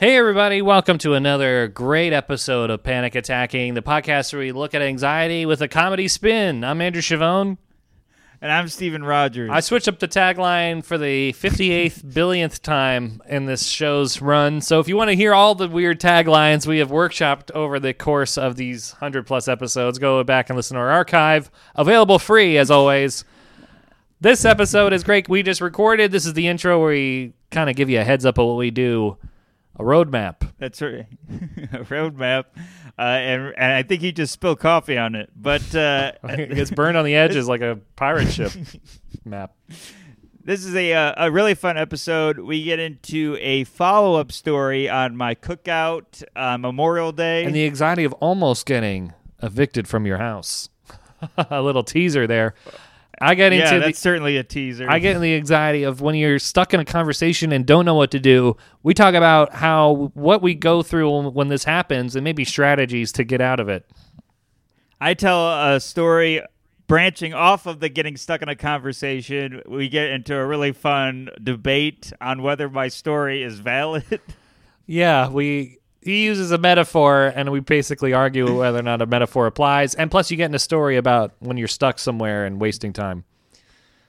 Hey, everybody, welcome to another great episode of Panic Attacking, the podcast where we look at anxiety with a comedy spin. I'm Andrew Chavone. And I'm Steven Rogers. I switched up the tagline for the 58th billionth time in this show's run. So if you want to hear all the weird taglines we have workshopped over the course of these 100 plus episodes, go back and listen to our archive. Available free, as always. This episode is great. We just recorded. This is the intro where we kind of give you a heads up of what we do a roadmap. That's right. a roadmap. Uh, and, and I think he just spilled coffee on it. But uh, it gets burned on the edges like a pirate ship map. This is a uh, a really fun episode. We get into a follow up story on my cookout uh, Memorial Day and the anxiety of almost getting evicted from your house. a little teaser there. I get into yeah, that's the, certainly a teaser. I get in the anxiety of when you're stuck in a conversation and don't know what to do. We talk about how what we go through when this happens and maybe strategies to get out of it. I tell a story branching off of the getting stuck in a conversation. We get into a really fun debate on whether my story is valid. Yeah, we he uses a metaphor and we basically argue whether or not a metaphor applies. And plus you get in a story about when you're stuck somewhere and wasting time.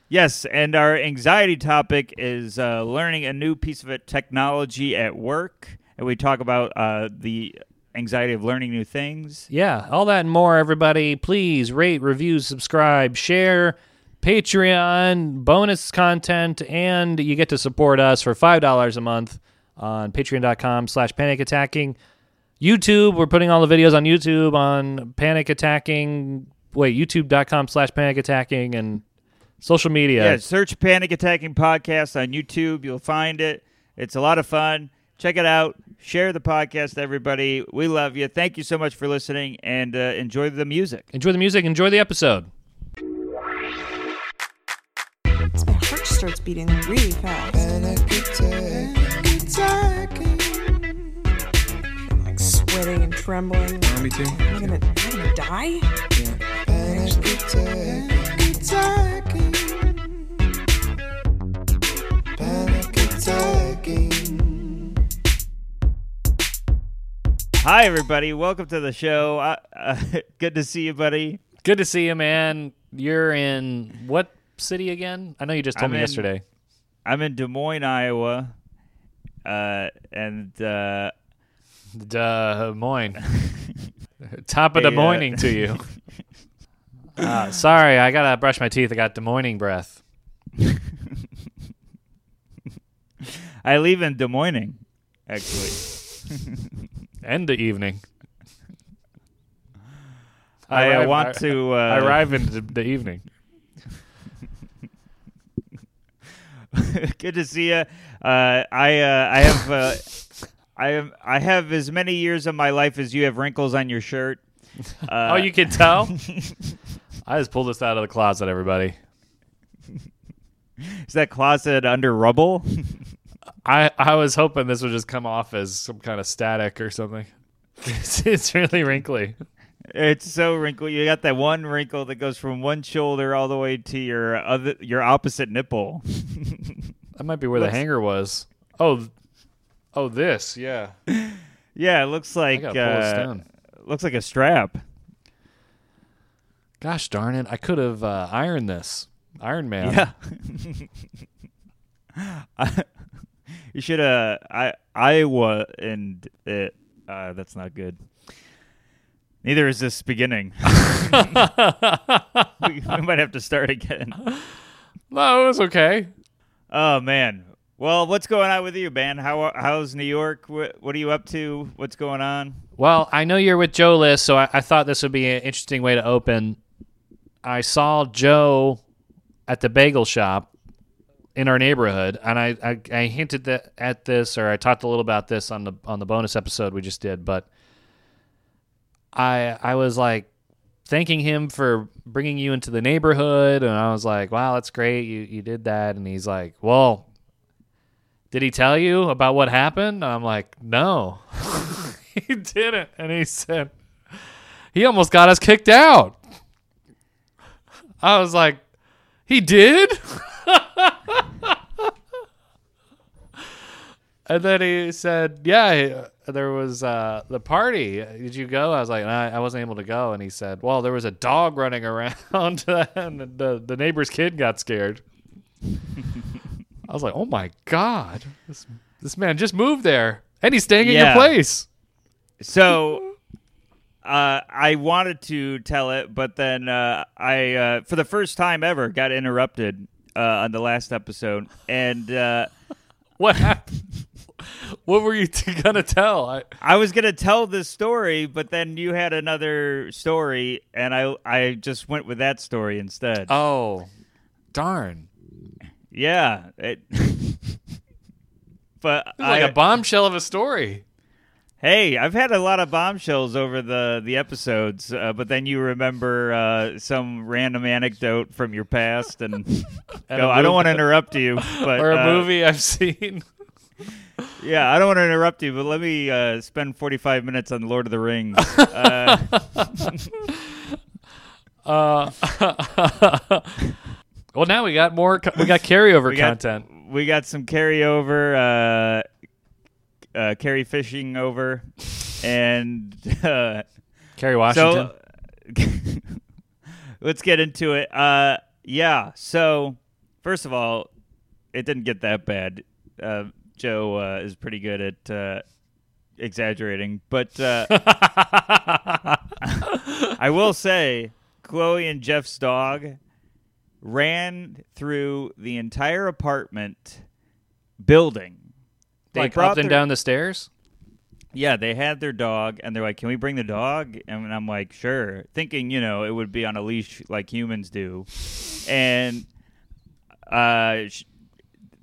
Yes and our anxiety topic is uh, learning a new piece of technology at work. And we talk about uh, the anxiety of learning new things. Yeah all that and more everybody. Please rate review subscribe share patreon bonus content and you get to support us for $5 a month on patreon.com slash panic attacking. YouTube, we're putting all the videos on YouTube on panic attacking. Wait, youtube.com slash panic attacking and social media. Yeah, search Panic Attacking Podcast on YouTube. You'll find it. It's a lot of fun. Check it out. Share the podcast, everybody. We love you. Thank you so much for listening and uh, enjoy the music. Enjoy the music. Enjoy the episode. My heart starts beating really fast. Sweating and trembling. Me too. Am gonna, am I gonna die? Hi, everybody. Welcome to the show. Uh, uh, good to see you, buddy. Good to see you, man. You're in what city again? I know you just told I'm me in- yesterday. I'm in Des Moines, Iowa. Uh, and uh, Des Moines. Top of Hey, Des uh, to you. Uh, sorry, I gotta brush my teeth. I got Des Moines breath. I leave in Des Moines, actually. End the evening. I, uh, arrive- want to. Uh, I arrive in the, the evening. Good to see you. Uh, I uh, I have uh, I have I have as many years of my life as you have wrinkles on your shirt. Uh, oh, you can tell. I just pulled this out of the closet, everybody. is that closet under rubble? I I was hoping this would just come off as some kind of static or something. It's, it's really wrinkly. it's so wrinkled. You got that one wrinkle that goes from one shoulder all the way to your other your opposite nipple. That might be where the hanger was. Oh, oh, this, yeah. yeah, it looks I like gotta pull this uh, down. looks like a strap. Gosh darn it! I could have uh, ironed this. Iron Man. Yeah. you should have. I Iowa and it. Uh, that's not good. Neither is this beginning. we, we might have to start again. no, it was okay. Oh man. Well, what's going on with you, man? How how's New York? What, what are you up to? What's going on? Well, I know you're with Joe List, so I, I thought this would be an interesting way to open. I saw Joe at the bagel shop in our neighborhood, and I, I, I hinted that, at this, or I talked a little about this on the on the bonus episode we just did. But I I was like thanking him for bringing you into the neighborhood, and I was like, "Wow, that's great, you you did that." And he's like, "Well, did he tell you about what happened?" I'm like, "No." he didn't. And he said, he almost got us kicked out. I was like, he did? And then he said, "Yeah, there was uh, the party. Did you go?" I was like, I, "I wasn't able to go." And he said, "Well, there was a dog running around, and the the neighbor's kid got scared." I was like, "Oh my god, this this man just moved there, and he's staying in Yeah. your place." So uh, I wanted to tell it, but then uh, I, uh, for the first time ever, got interrupted uh, on the last episode, and uh, What happened? what were you t- gonna tell? I, I was gonna tell this story, but then you had another story, and I I just went with that story instead. oh, darn! Yeah, it, but It was like I- a bombshell of a story. Hey, I've had a lot of bombshells over the the episodes, uh, but then you remember uh, some random anecdote from your past, and, And go, I don't want to interrupt you, but or a uh, movie I've seen. Yeah, I don't want to interrupt you, but let me uh, spend forty five minutes on Lord of the Rings. Well, now we got more. co- We got carryover we got content. we got some carryover, uh, uh, carry fishing over, and uh, Kerry Washington. So let's get into it. Uh, yeah. So first of all, it didn't get that bad. Uh, Joe uh, is pretty good at uh, exaggerating, but uh, I will say, Chloe and Jeff's dog ran through the entire apartment building. They like up and their- down the stairs. yeah, they had their dog, and they're like, "Can we bring the dog?" And I'm like, "Sure," thinking you know it would be on a leash like humans do, and uh,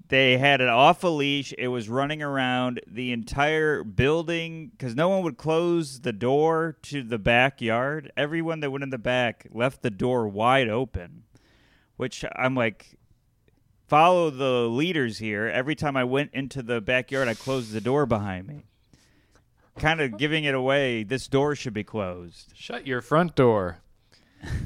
they had it off a leash. It was running around the entire building because no one would close the door to the backyard. Everyone that went in the back left the door wide open, which I'm like. Follow the leaders here. Every time I went into the backyard, I closed the door behind me kind of giving it away. This door should be closed. Shut your front door.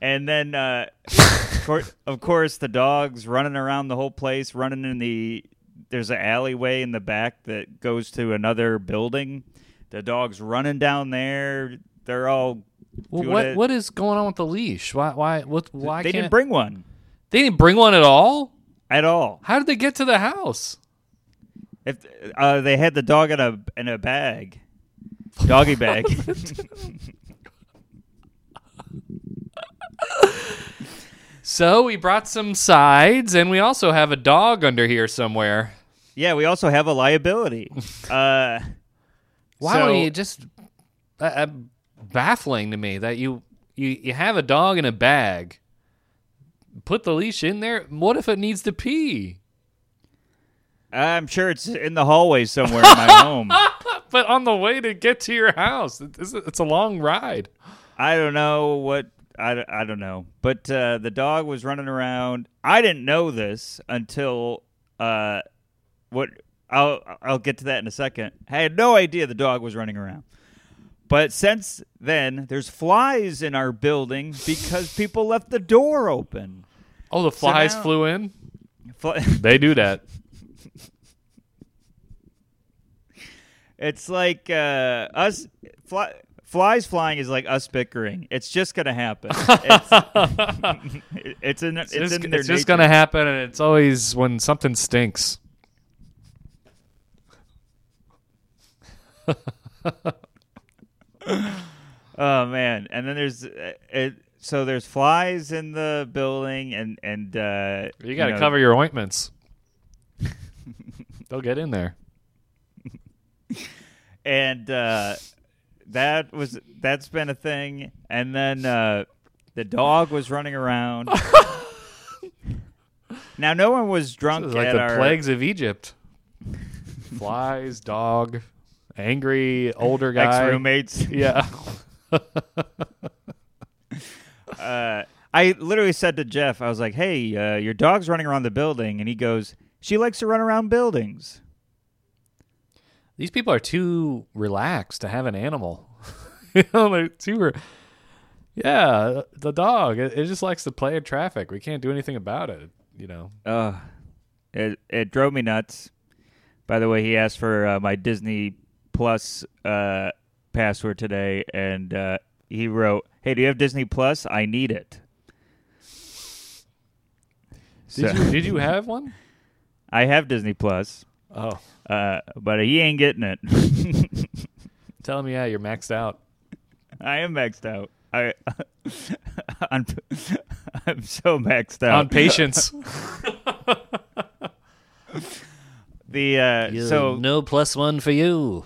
And then, uh, of cour- of course, the dogs running around the whole place, running in the. There's an alleyway in the back that goes to another building. The dogs running down there. They're all. Well, what it. what is going on with the leash? Why why what why they can't didn't bring one they didn't bring one at all? at all. How did they get to the house? If uh, they had the dog in a in a bag, doggy bag. So we brought some sides, and we also have a dog under here somewhere. yeah, we also have a liability. Uh, Why So- don't you just uh, uh, baffling to me that you you you have a dog in a bag, put the leash in there. What if it needs to pee? I'm sure it's in the hallway somewhere in my home. But on the way to get to your house, it's, a long ride. I don't know what I, I don't know, but uh, the dog was running around. I didn't know this until uh, what I'll I'll get to that in a second. I had no idea the dog was running around. But since then, there's flies in our building because people left the door open. Oh, the flies now- flew in. Fly- They do that. it's like uh, us fly, flies flying is like us bickering. It's just gonna happen. It's, it's in it's, It's, just, in it's just gonna happen, and it's always when something stinks. Oh man! And then there's uh, it, so there's flies in the building, and and uh, You got to know, cover your ointments. They'll get in there. and uh, that was that's been a thing. And then uh, the dog was running around. now no one was drunk like the our plagues of Egypt. Flies, dog, angry older guy. ex roommates. Yeah. uh, I literally said to Jeff, I was like, "Hey, uh, your dog's running around the building," and he goes, "She likes to run around buildings." These people are too relaxed to have an animal. you know, they're too. Re- yeah, the dog. It, it just likes to play in traffic. We can't do anything about it. You know. Uh, it it drove me nuts. By the way, he asked for uh, my Disney Plus uh, password today, and uh, he wrote, "Hey, do you have Disney Plus? I need it." Did So- you did you have one? I have Disney Plus, Oh, uh, but he ain't getting it. tell me, yeah, you're maxed out. I am maxed out. I I'm, I'm so maxed out On patience. The uh, so no plus one for you.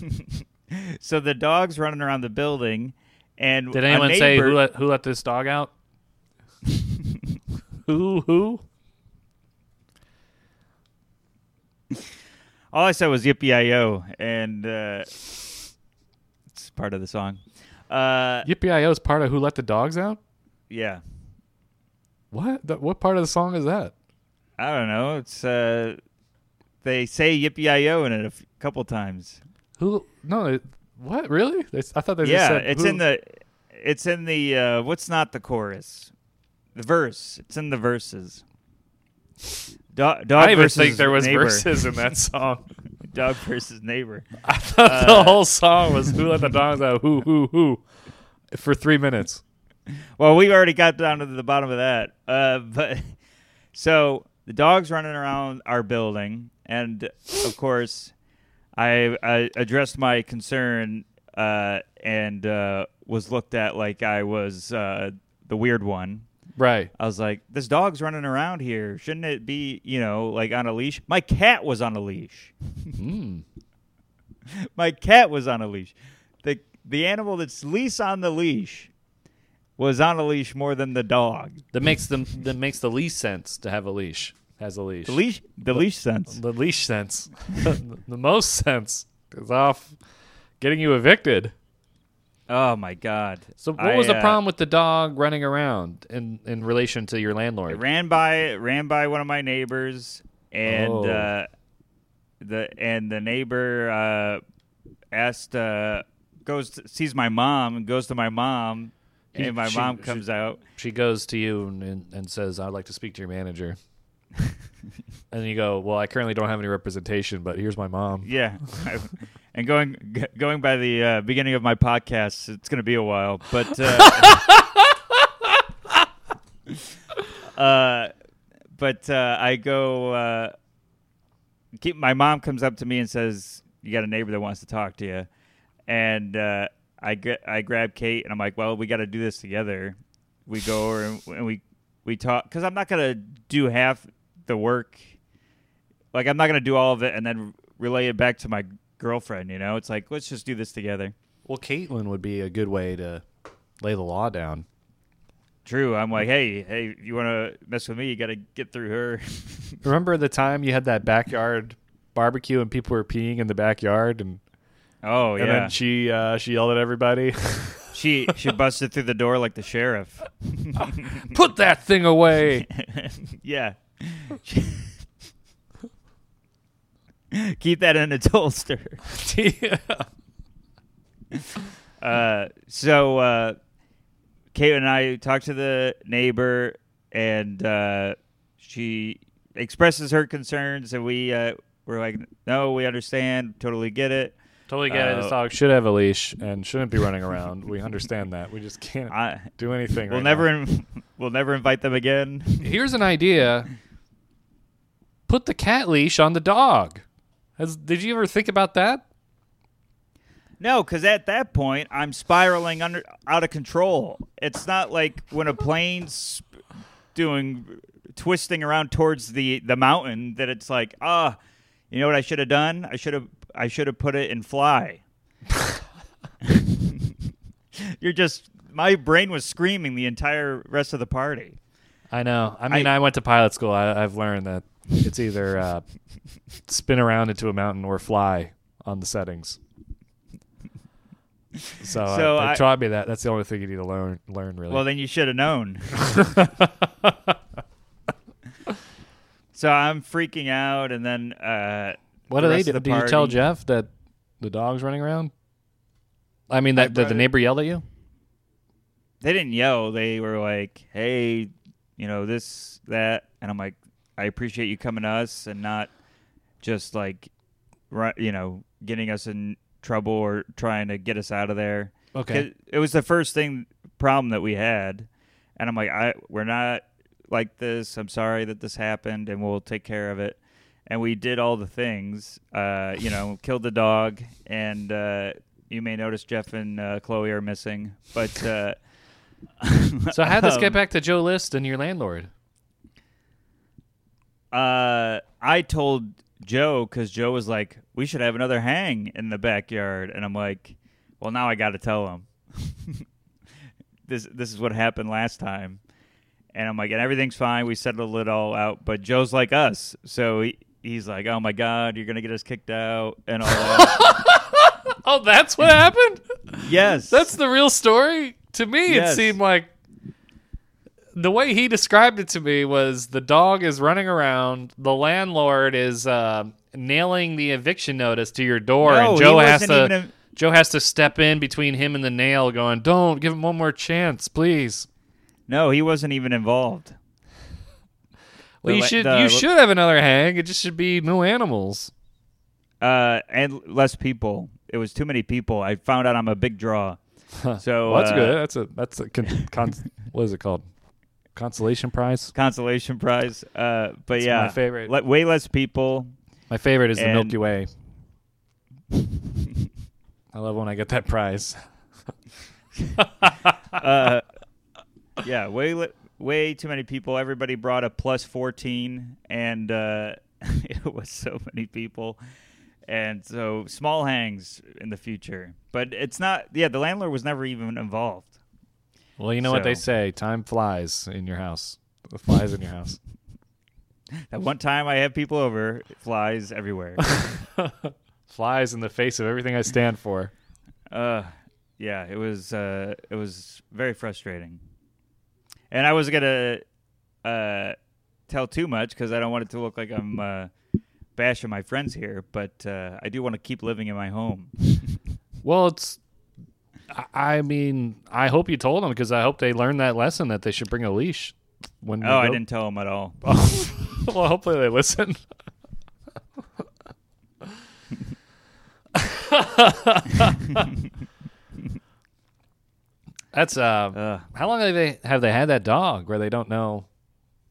so the dog's running around the building, and Did anyone say who let who let this dog out? who who? All I said was yippee and uh, it's part of the song. Uh, Yippee is part of who let the dogs out. yeah, What? What part of the song is that? I don't know. It's uh, they say yippee in it a f- couple times. Who? No. What? Really? They, I thought they just yeah, said it's who- in the it's in the uh, what's not the chorus, the verse. It's in the verses. Dog, dog I even think there was neighbor. verses in that song. dog versus neighbor. I thought Uh, the whole song was "Who let the dogs out?" Who who who? For three minutes. Well, we already got down to the bottom of that. Uh, but so the dog's running around our building, and of course, I, I addressed my concern uh, and uh, was looked at like I was uh, the weird one. Right. I was like, "This dog's running around here. Shouldn't it be, you know, like on a leash?" My cat was on a leash. Mm. My cat was on a leash. the The animal that's least on the leash was on a leash more than the dog. That makes them. That makes the least sense to have a leash. Has a leash. The leash, the leash sense. The leash sense. the most sense is off getting you evicted. Oh my god! So what I, was the uh, problem with the dog running around in in relation to your It landlord? ran by ran by one of my neighbors, and Oh. uh, the and the neighbor uh, asked uh, goes to, sees my mom and goes to my mom, and my she- mom she- comes out. She goes to you and, and, and says, "I'd like to speak to your manager." and you go, "Well, I currently don't have any representation, but here's my mom." Yeah, and going going by the uh, beginning of my podcast, it's going to be a while, but. Uh, uh, but uh, I go. Uh, keep my mom comes up to me and says, "You got a neighbor that wants to talk to you," and uh, I get I grab Kate and I'm like, "Well, we got to do this together." We go over and, and we we talk because I'm not gonna do half the work. Like I'm not gonna do all of it and then relay it back to my girlfriend. You know, it's like let's just do this together. Well, Caitlin would be a good way to lay the law down. True. I'm like, hey, hey, if you want to mess with me, you got to get through her. Remember the time you had that backyard barbecue and people were peeing in the backyard and, oh and yeah. then she uh, she yelled at everybody, She she busted through the door like the sheriff. "Put that thing away!" yeah. Keep that in its holster. yeah. Uh, so uh, Kate and I talked to the neighbor, and uh, she expresses her concerns, and we uh, were like, "No, we understand, totally get it." Totally get it. This Uh, dog should have a leash and shouldn't be running around. We understand that. We just can't I, do anything. we'll right never, now. in, we'll never invite them again. Here's an idea. Put the cat leash on the dog. Has, did you ever think about that? No, because at that point I'm spiraling under out of control. It's not like when a plane's doing twisting around towards the the mountain that it's like ah, you know what I should have done? I should have I should have put it in fly. You're just my brain was screaming the entire rest of the party. I know. I mean, I, I- went to pilot school. I, I've learned that it's either uh, spin around into a mountain or fly on the settings. So, uh, So they I- taught me that. That's the only thing you need to learn. Learn really. Well, then you should have known. so I'm freaking out, and then uh, what the do they rest do? of the Did you tell party- Jeff that the dog's running around? I mean, I that, that brought the it- neighbor yelled at you. they didn't yell. They were like, "Hey, you know this, that," and I'm like, "I appreciate you coming to us and not just like, you know, getting us in trouble or trying to get us out of there. Okay, It was the first thing problem that we had, and I'm like, I we're not like this. I'm sorry that this happened, and we'll take care of it. And we did all the things. Uh, you know, killed the dog, and uh, you may notice Jeff and uh, Chloe are missing, but. Uh, So how'd this get um, back to Joe List and your landlord? Uh, I told Joe because Joe was like, "We should have another hang in the backyard," and I'm like, "Well, now I got to tell him this. This is what happened last time." And I'm like, "And everything's fine. We settled it all out." But Joe's like us, so he, he's like, "Oh my God, you're gonna get us kicked out and all that." Oh, that's what happened? yes, That's the real story? To me, it seemed like the way he described it to me was the dog is running around, the landlord is uh, nailing the eviction notice to your door, No, and Joe has to a- Joe has to step in between him and the nail, going, "Don't give him one more chance, please." no, he wasn't even involved. Well, you should the- you should have another hang. It just should be no animals. Uh, and less people. It was too many people. I found out I'm a big draw. So Well, that's uh, good. That's a that's a con- con- what is it called? Consolation prize. consolation prize. Uh, but It's yeah, my favorite. le- way less people. My favorite is the Milky Way. I love when I get that prize. Uh, yeah, way le- way too many people. Everybody brought a plus fourteen, and uh, it was so many people. And so small hangs in the future, but it's not. Yeah, the landlord was never even involved. Well, you know what they say: time flies in your house. It flies in your house. That one time I have people over, it flies everywhere. flies in the face of everything I stand for. Uh, yeah, it was uh, it was very frustrating, and I was gonna uh, tell too much because I don't want it to look like I'm uh, bashing my friends here, but uh, I do want to keep living in my home. Well, it's. I- mean, I hope you told them because I hope they learned that lesson that they should bring a leash. When Oh, I didn't tell them at all. well, hopefully they listen. That's uh, Uh, how long have they have they had that dog where they don't know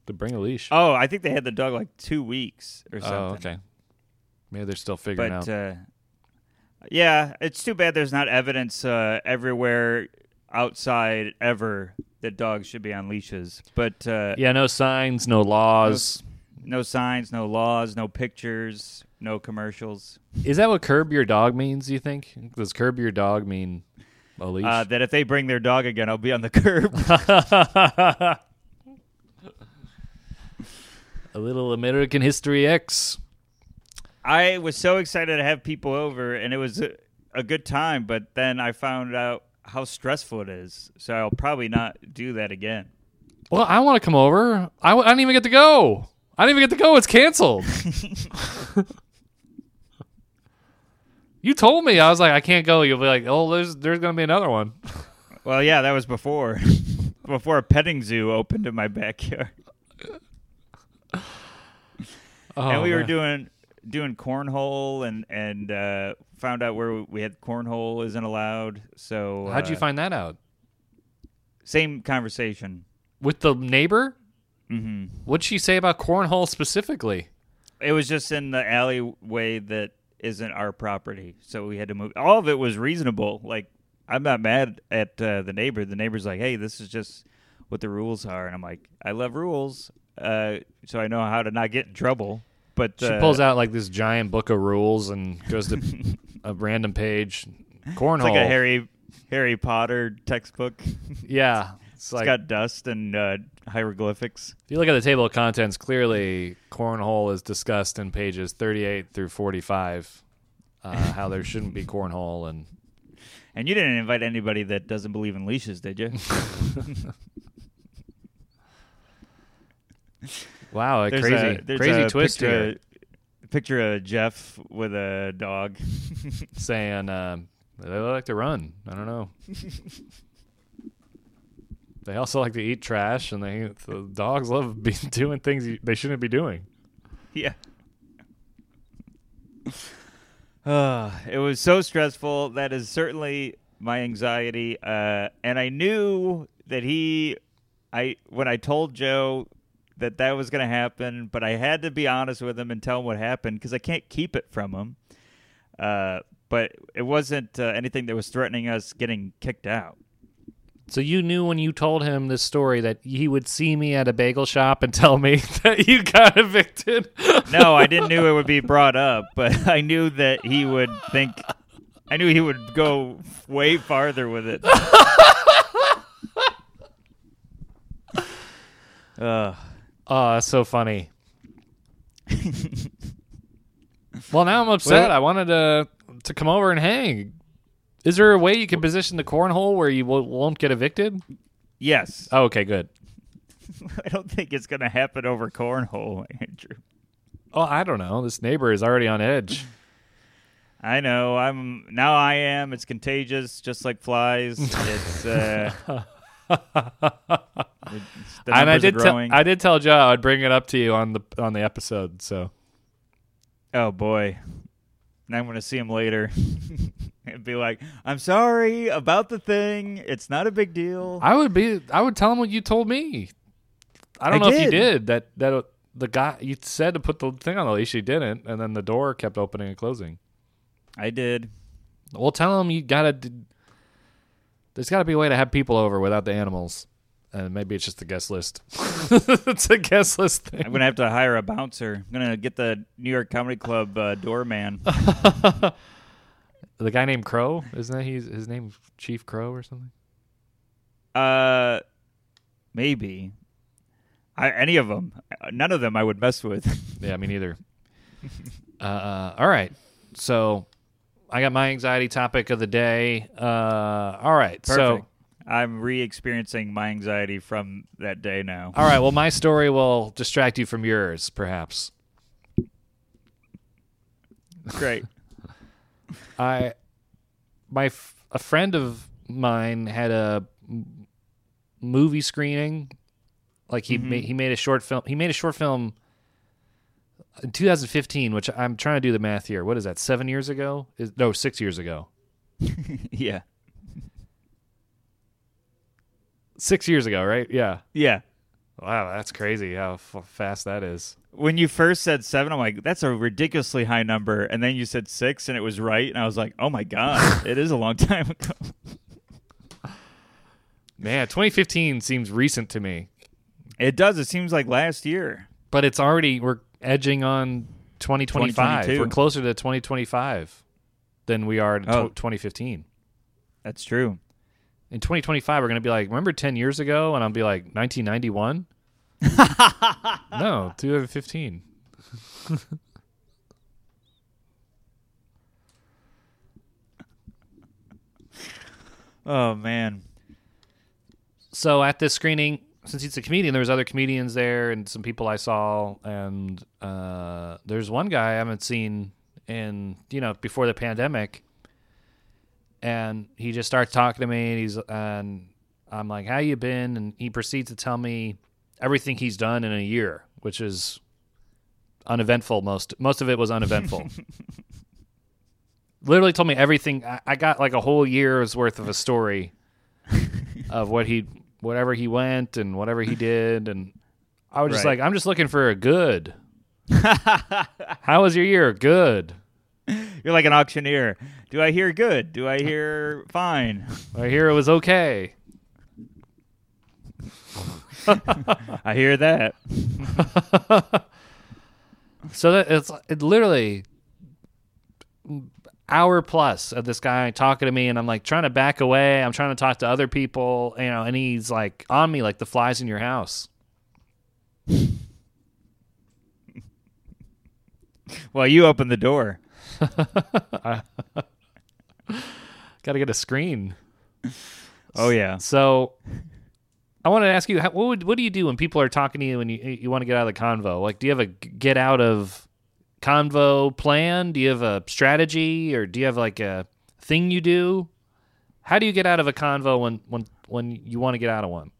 to bring a leash? oh, I think they had the dog like two weeks or something. Oh, okay. Maybe they're still figuring But out. uh, yeah, it's too bad there's not evidence uh, everywhere outside ever that dogs should be on leashes. But uh, yeah, no signs, no laws. no signs, no laws, no pictures, no commercials. Is that what curb your dog means? You think does curb your dog mean a leash? Uh, that if they bring their dog again, I'll be on the curb. a little American History X. I was so excited to have people over, and it was a, a good time. But then I found out how stressful it is, so I'll probably not do that again. Well, I want to come over. I, w- I didn't even get to go. I didn't even get to go. It's canceled. you told me. I was like, I can't go. You'll be like, oh, there's there's gonna be another one. Well, yeah, that was before before a petting zoo opened in my backyard, Oh, and we were doing doing cornhole, and and uh, found out where we had cornhole isn't allowed. So How'd you uh, find that out? Same conversation. With the neighbor? hmm What'd she say about cornhole specifically? It was just in the alleyway that isn't our property, so we had to move. All of it was reasonable. Like I'm not mad at uh, the neighbor. The neighbor's like, "Hey, this is just what the rules are," and I'm like, "I love rules, uh, so I know how to not get in trouble." But She uh, pulls out like this giant book of rules and goes to a random page. Cornhole. It's like a Harry Harry Potter textbook. Yeah. It's it's like got dust and uh, hieroglyphics. if you look at the table of contents, clearly cornhole is discussed in pages 38 through 45. Uh, how there shouldn't be cornhole and And you didn't invite anybody that doesn't believe in leashes, did you? Wow, a There's crazy a, there's crazy a twist picture, here Picture of Jeff with a dog. saying um, they like to run. I don't know. they also like to eat trash, and they the dogs love be, doing things they shouldn't be doing. yeah. Uh, it was so stressful. That is certainly my anxiety. Uh, and I knew that he, I when I told Joe that that was going to happen, but I had to be honest with him and tell him what happened because I can't keep it from him. Uh, but it wasn't uh, anything that was threatening us getting kicked out. So you knew when you told him this story that he would see me at a bagel shop and tell me that you got evicted. No, I didn't knew it would be brought up, but I knew that he would think. I knew he would go way farther with it. uh, Oh, that's so funny. well, now I'm upset. Well- I wanted to to come over and hang. Is there a way you can position the cornhole where you w- won't get evicted? yes, Oh, okay, good. I don't think it's going to happen over cornhole, Andrew. Oh, I don't know. This neighbor is already on edge. I know. I'm now. I am. It's contagious, just like flies. It's. Uh, and I did tell. I did tell Joe I'd bring it up to you on the on the episode. So Oh boy. Now I'm gonna see him later and be like, "I'm sorry about the thing. It's not a big deal." I would be I would tell him what you told me. I don't I know if you did. did that. That the guy you said to put the thing on the leash, you didn't, and then the door kept opening and closing. I did. Well, tell him you gotta. There's got to be a way to have people over without the animals, and maybe it's just a guest list. it's a guest list thing. I'm gonna have to hire a bouncer. I'm gonna get the New York Comedy Club uh, doorman. the guy named Crow, isn't that he's his name Chief Crow or something? Uh, maybe. I, any of them. None of them I would mess with. Yeah, me neither. uh, all right, so I got my anxiety topic of the day. Uh, all right, so Perfect. I'm re-experiencing my anxiety from that day now. all right. Well, my story will distract you from yours, perhaps. Great. I my f- a friend of mine had a m- movie screening. Like he mm-hmm. made, he made a short film. He made a short film in 2015, which I'm trying to do the math here. What is that? Seven years ago? Is, no, six years ago. yeah. Six years ago, right? Yeah. Yeah. Wow, that's crazy how f- fast that is. When you first said seven, I'm like, that's a ridiculously high number. And then you said six, and it was right. And I was like, oh my God, it is a long time ago. Man, 2015 seems recent to me, It does. It seems like last year. but it's already we're edging on 2025. 2022. We're closer to 2025 than we are to Oh. 2015. 2015. That's true. In 2025, we're going to be like, remember 10 years ago? And I'll be like, 1991? no, 2015. Oh, man. So at this screening, since he's a comedian, there was other comedians there and some people I saw. And uh, there's one guy I haven't seen in, you know, before the pandemic. And he just starts talking to me and he's, and I'm like, how you been? And he proceeds to tell me everything he's done in a year, which is uneventful. Most, most of it was uneventful. Literally told me everything. I, I got like a whole year's worth of a story of what he, whatever he went and whatever he did. And I was just Right. like, I'm just looking for a good. How was your year? Good. You're like an auctioneer. Do I hear good? Do I hear fine? I hear it was okay. I hear that. So that it's it literally hour plus of this guy talking to me, and I'm like trying to back away. I'm trying to talk to other people, you know, and he's like on me like the flies in your house. Well, you opened the door. Got to get a screen. Oh, yeah. So I wanted to ask you, how, what would, what do you do when people are talking to you and you you want to get out of the convo? Like, do you have a get out of convo plan? Do you have a strategy, or do you have like a thing you do? How do you get out of a convo when when when you want to get out of one?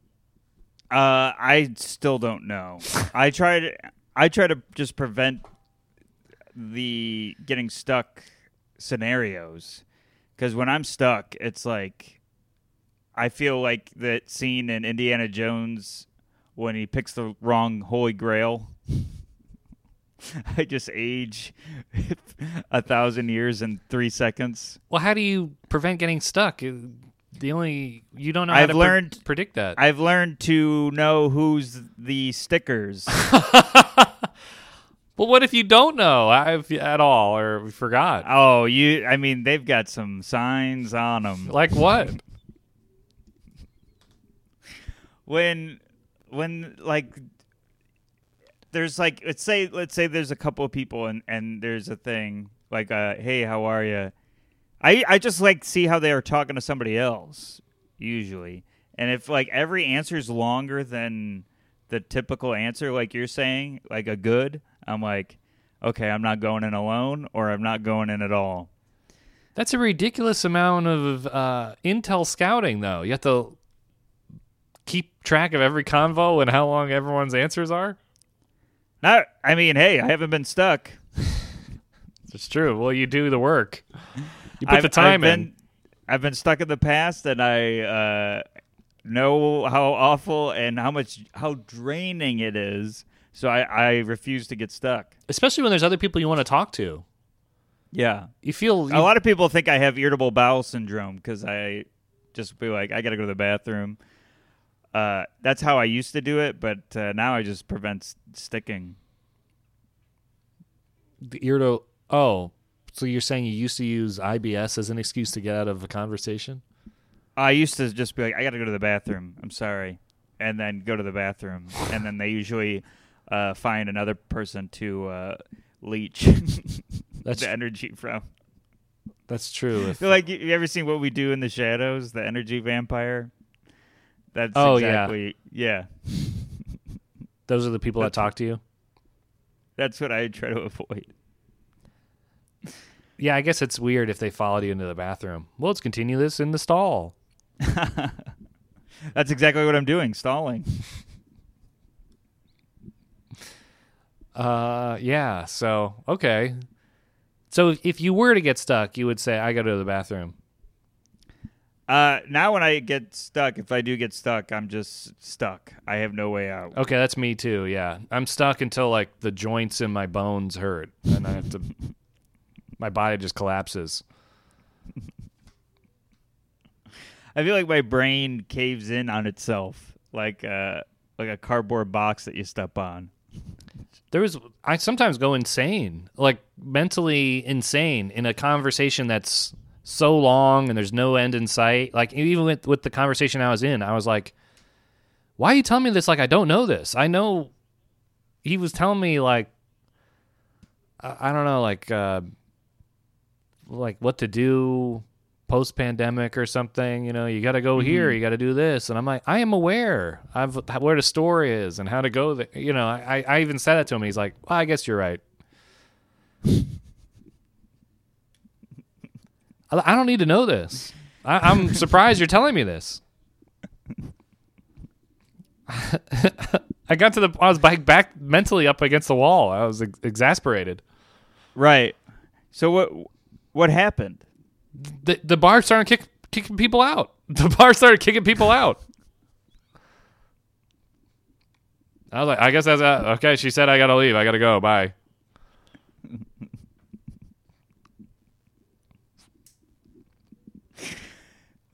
Uh, I still don't know. I try to I try to just prevent the getting stuck scenarios because when I'm stuck, it's like I feel like that scene in Indiana Jones when he picks the wrong Holy Grail. I just age a thousand years in three seconds. Well, how do you prevent getting stuck? Uh, The only you don't know how I've to pre- learned- predict that. I've learned to know who's the stickers. well, what if you don't know I've, at all or forgot? oh, you! I mean, they've got some signs on them. Like what? when when like there's like let's say let's say there's a couple of people and and there's a thing like uh hey how are you i i just like see how they are talking to somebody else usually and if like every answer is longer than the typical answer like you're saying like a good i'm like okay i'm not going in alone or i'm not going in at all That's a ridiculous amount of uh, intel scouting, though. You have to keep track of every convo and how long everyone's answers are. not i mean hey i haven't been stuck It's true. Well, you do the work. You put I've, the time I've in. been, I've been stuck in the past, and I uh, know how awful and how much how draining it is. So I, I refuse to get stuck. Especially when there's other people you want to talk to. Yeah, You feel a lot of people think I have irritable bowel syndrome because I just be like, I got to go to the bathroom. Uh, that's how I used to do it, but uh, now I just prevent s- sticking. the to. Oh, so you're saying you used to use IBS as an excuse to get out of a conversation? I used to just be like, I got to go to the bathroom. I'm sorry, and then go to the bathroom, and then they usually uh, find another person to uh, leech That's the energy from. that's true. If, feel like you, you ever seen what we do in the shadows, the energy vampire? That's Oh, yeah. exactly yeah. those are the people that talk to you. That's what I try to avoid. Yeah, I guess it's weird if they followed you into the bathroom. Well, let's continue this in the stall. That's exactly what I'm doing, stalling. Uh, yeah. So okay. So if you were to get stuck, you would say, "I got to go to the bathroom." Uh, now when I get stuck, if I do get stuck, I'm just stuck. I have no way out. Okay, that's me too. Yeah, I'm stuck until like the joints in my bones hurt, and I have to. my body just collapses. I feel like my brain caves in on itself, like uh, like a cardboard box that you step on. There was I sometimes go insane, like mentally insane in a conversation that's so long and there's no end in sight. Like even with with the conversation I was in, I was like, "Why are you telling me this? Like I don't know this. I know." He was telling me like, I, I don't know, like, uh, like what to do post pandemic or something. You know, you got to go mm-hmm. here, you got to do this, and I'm like, I am aware of where the store is and how to go there. You know, I I even said that to him. He's like, well, I guess you're right. I don't need to know this. I, I'm surprised you're telling me this. I got to the. I was back, back mentally up against the wall. I was ex- exasperated. Right. So what what happened? The the bar started kick, kicking people out. The bar started kicking people out. I was like, I guess that's uh, okay. She said I gotta leave. I gotta go. Bye.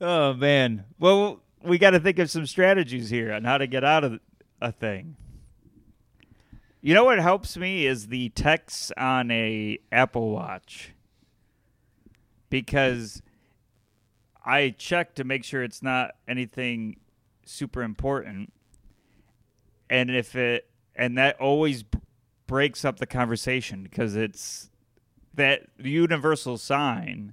Oh man. Well, we got to think of some strategies here on how to get out of a thing. You know what helps me is the text on a Apple Watch. Because I check to make sure it's not anything super important. And if it and that always b- breaks up the conversation because it's that universal sign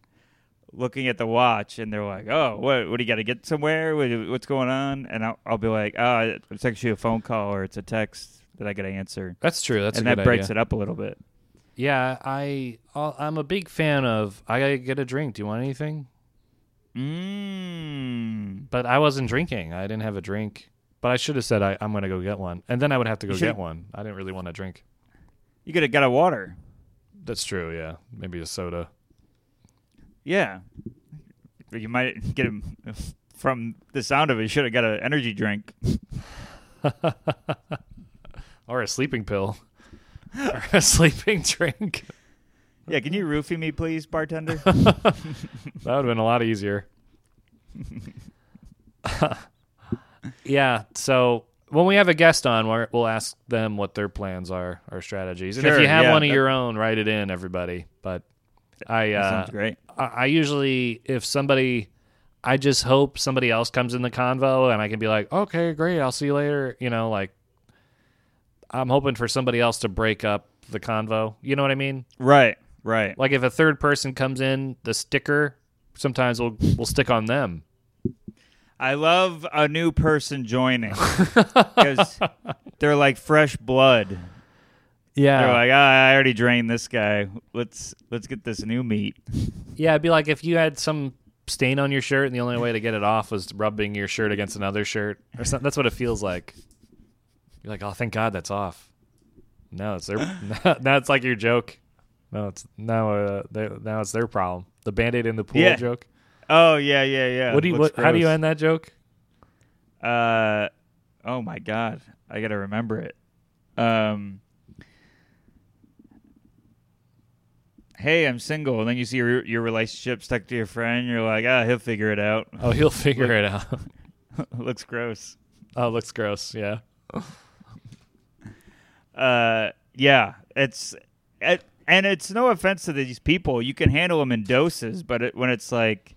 looking at the watch and they're like, "Oh, what? What do you got to get somewhere? What, what's going on?" And I'll, I'll be like, "Oh, it's actually a phone call or it's a text that I got to answer," That's true. That's and that breaks idea. it up a little bit. Yeah, I I'm a big fan of. I gotta get a drink. Do you want anything? Mm. But I wasn't drinking. I didn't have a drink. But I should have said I, I'm gonna go get one, and then I would have to go get one. I didn't really want to drink. You could have got a water. That's true. Yeah, maybe a soda. Yeah. You might get him from the sound of it. You should have got an energy drink. or a sleeping pill, or a sleeping drink. Yeah, can you roofie me, please, bartender? That would have been a lot easier. yeah. So when we have a guest on, we're, we'll ask them what their plans are, or strategies, and if you have yeah, one of that- your own, write it in, everybody. But I, uh, sounds great. I, I usually, if somebody, I just hope somebody else comes in the convo, and I can be like, okay, great, I'll see you later. You know, like I'm hoping for somebody else to break up the convo. You know what I mean? Right, right. Like if a third person comes in, the sticker sometimes we'll we'll stick on them. I love a new person joining because they're like fresh blood. Yeah, They're like, ah, I already drained this guy. Let's let's get this new meat. yeah. It'd be like if you had some stain on your shirt, and the only way to get it off was rubbing your shirt against another shirt, or something. That's what it feels like. You're like, oh, thank God that's off. No, it's their. now it's like your joke. No, it's now. Uh, they, now it's their problem. The band-aid in the pool Yeah. joke. Oh yeah, yeah, yeah. what do you? What, how do you end that joke? Uh, oh my god, I gotta remember it. Um, hey, I'm single, and then you see your your relationship stuck to your friend. You're like, ah, he'll figure it out. Oh, he'll figure it out. Looks gross. oh, looks gross. Yeah. Uh, yeah, it's it, and it's no offense to these people. You can handle them in doses, but it, when it's like,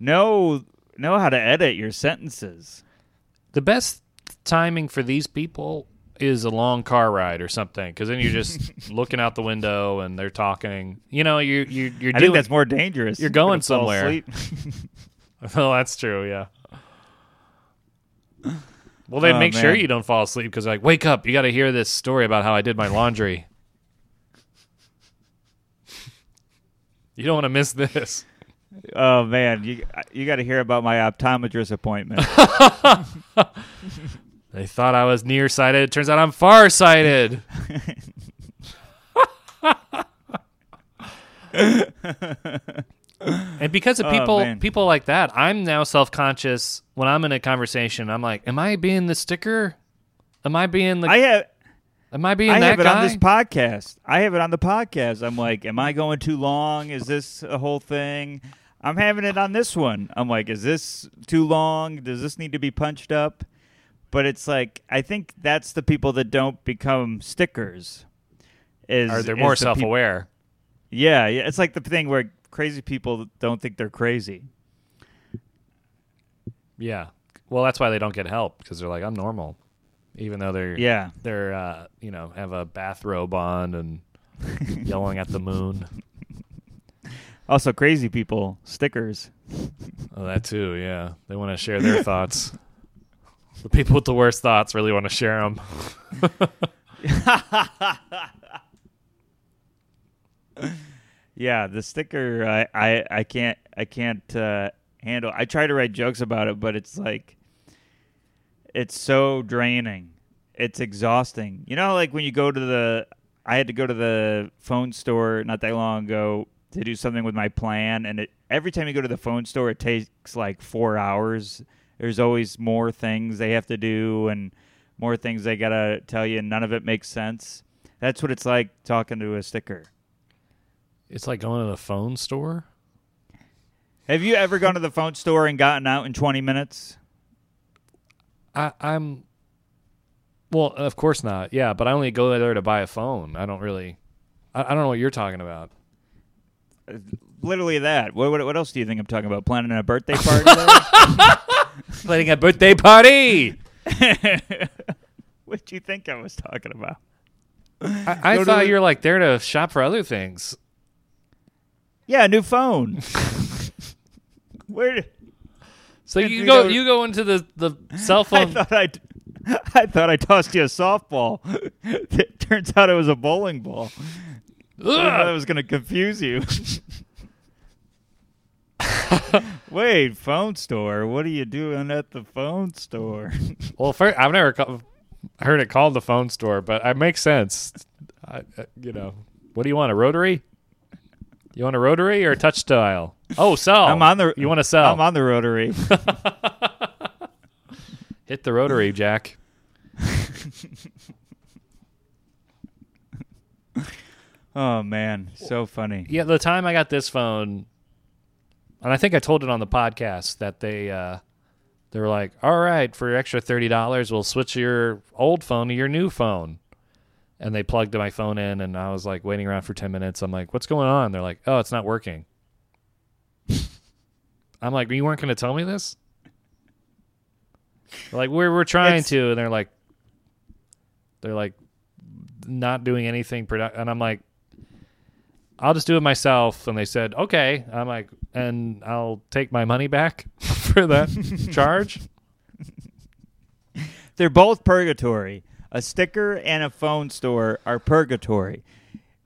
know know how to edit your sentences. The best timing for these people is a long car ride or something, because then you're just looking out the window and they're talking. You know, you you you're I think that's more dangerous. you're going somewhere. oh, that's true. Yeah. Well, they Oh, make sure you don't fall asleep because like, wake up! You got to hear this story about how I did my laundry. you don't want to miss this. Oh man, you you got to hear about my optometrist appointment. They thought I was nearsighted. It turns out I'm farsighted. And because of Oh, people man. people like that, I'm now self conscious when I'm in a conversation. I'm like, am I being the sticker? Am I being the? I have am I being I that have it guy? on this podcast. I have it on the podcast. I'm like, am I going too long? Is this a whole thing? I'm having it on this one. I'm like, is this too long? Does this need to be punched up? But it's like I think that's the people that don't become stickers. Is or they're more self peop- aware. Yeah, yeah. It's like the thing where crazy people don't think they're crazy. Yeah. Well, that's why they don't get help because they're like, I'm normal, even though they're Yeah. they're uh, you know have a bathrobe on and yelling at the moon. Also, crazy people stickers. Oh, that too. Yeah, they want to share their thoughts. The people with the worst thoughts really want to share them. Yeah, the sticker I I, I can't I can't uh, handle. I try to write jokes about it, but it's like it's so draining. It's exhausting. You know, like when you go to the I had to go to the phone store not that long ago to do something with my plan, and it every time you go to the phone store, it takes like four hours. There's always more things they have to do and more things they gotta tell you, and none of it makes sense. That's what it's like talking to a sticker. It's like going to the phone store. Have you ever gone to the phone store and gotten out in 20 minutes? I, I'm. Well, of course not. Yeah, but I only go there to buy a phone. I don't really. I, I don't know what you're talking about. Uh, literally that. What, what, what else do you think I'm talking about? Planning a birthday party? Planning a birthday party. what do you think I was talking about? I, I thought the- you were like there to shop for other things. Yeah, new phone. Where? So Did you go, go- you go into the, the cell phone. I phone. thought I, I thought I tossed you a softball. it turns out it was a bowling ball. I thought I was going to confuse you. Wait, phone store? What are you doing at the phone store? Well, first, I've never ca- heard it called the phone store, but it makes sense. I, uh, you know, what do you want? A rotary? You want a rotary or a touch dial? Oh, sell. I'm on the. You want to sell? I'm on the rotary. Hit the rotary, Jack. oh man, so funny. Yeah, the time I got this phone, and I think I told it on the podcast that they uh, they were like, "All right, for extra thirty dollars, we'll switch your old phone to your new phone." And they plugged my phone in, and I was like waiting around for ten minutes. I'm like, "What's going on?" They're like, "Oh, it's not working." I'm like, "You weren't going to tell me this?" They're like, "We're we're trying It's- to," and they're like, they're like, not doing anything product, and I'm like, I'll just do it myself. And they said, okay. I'm like, and I'll take my money back for that charge. They're both purgatory. A sticker and a phone store are purgatory.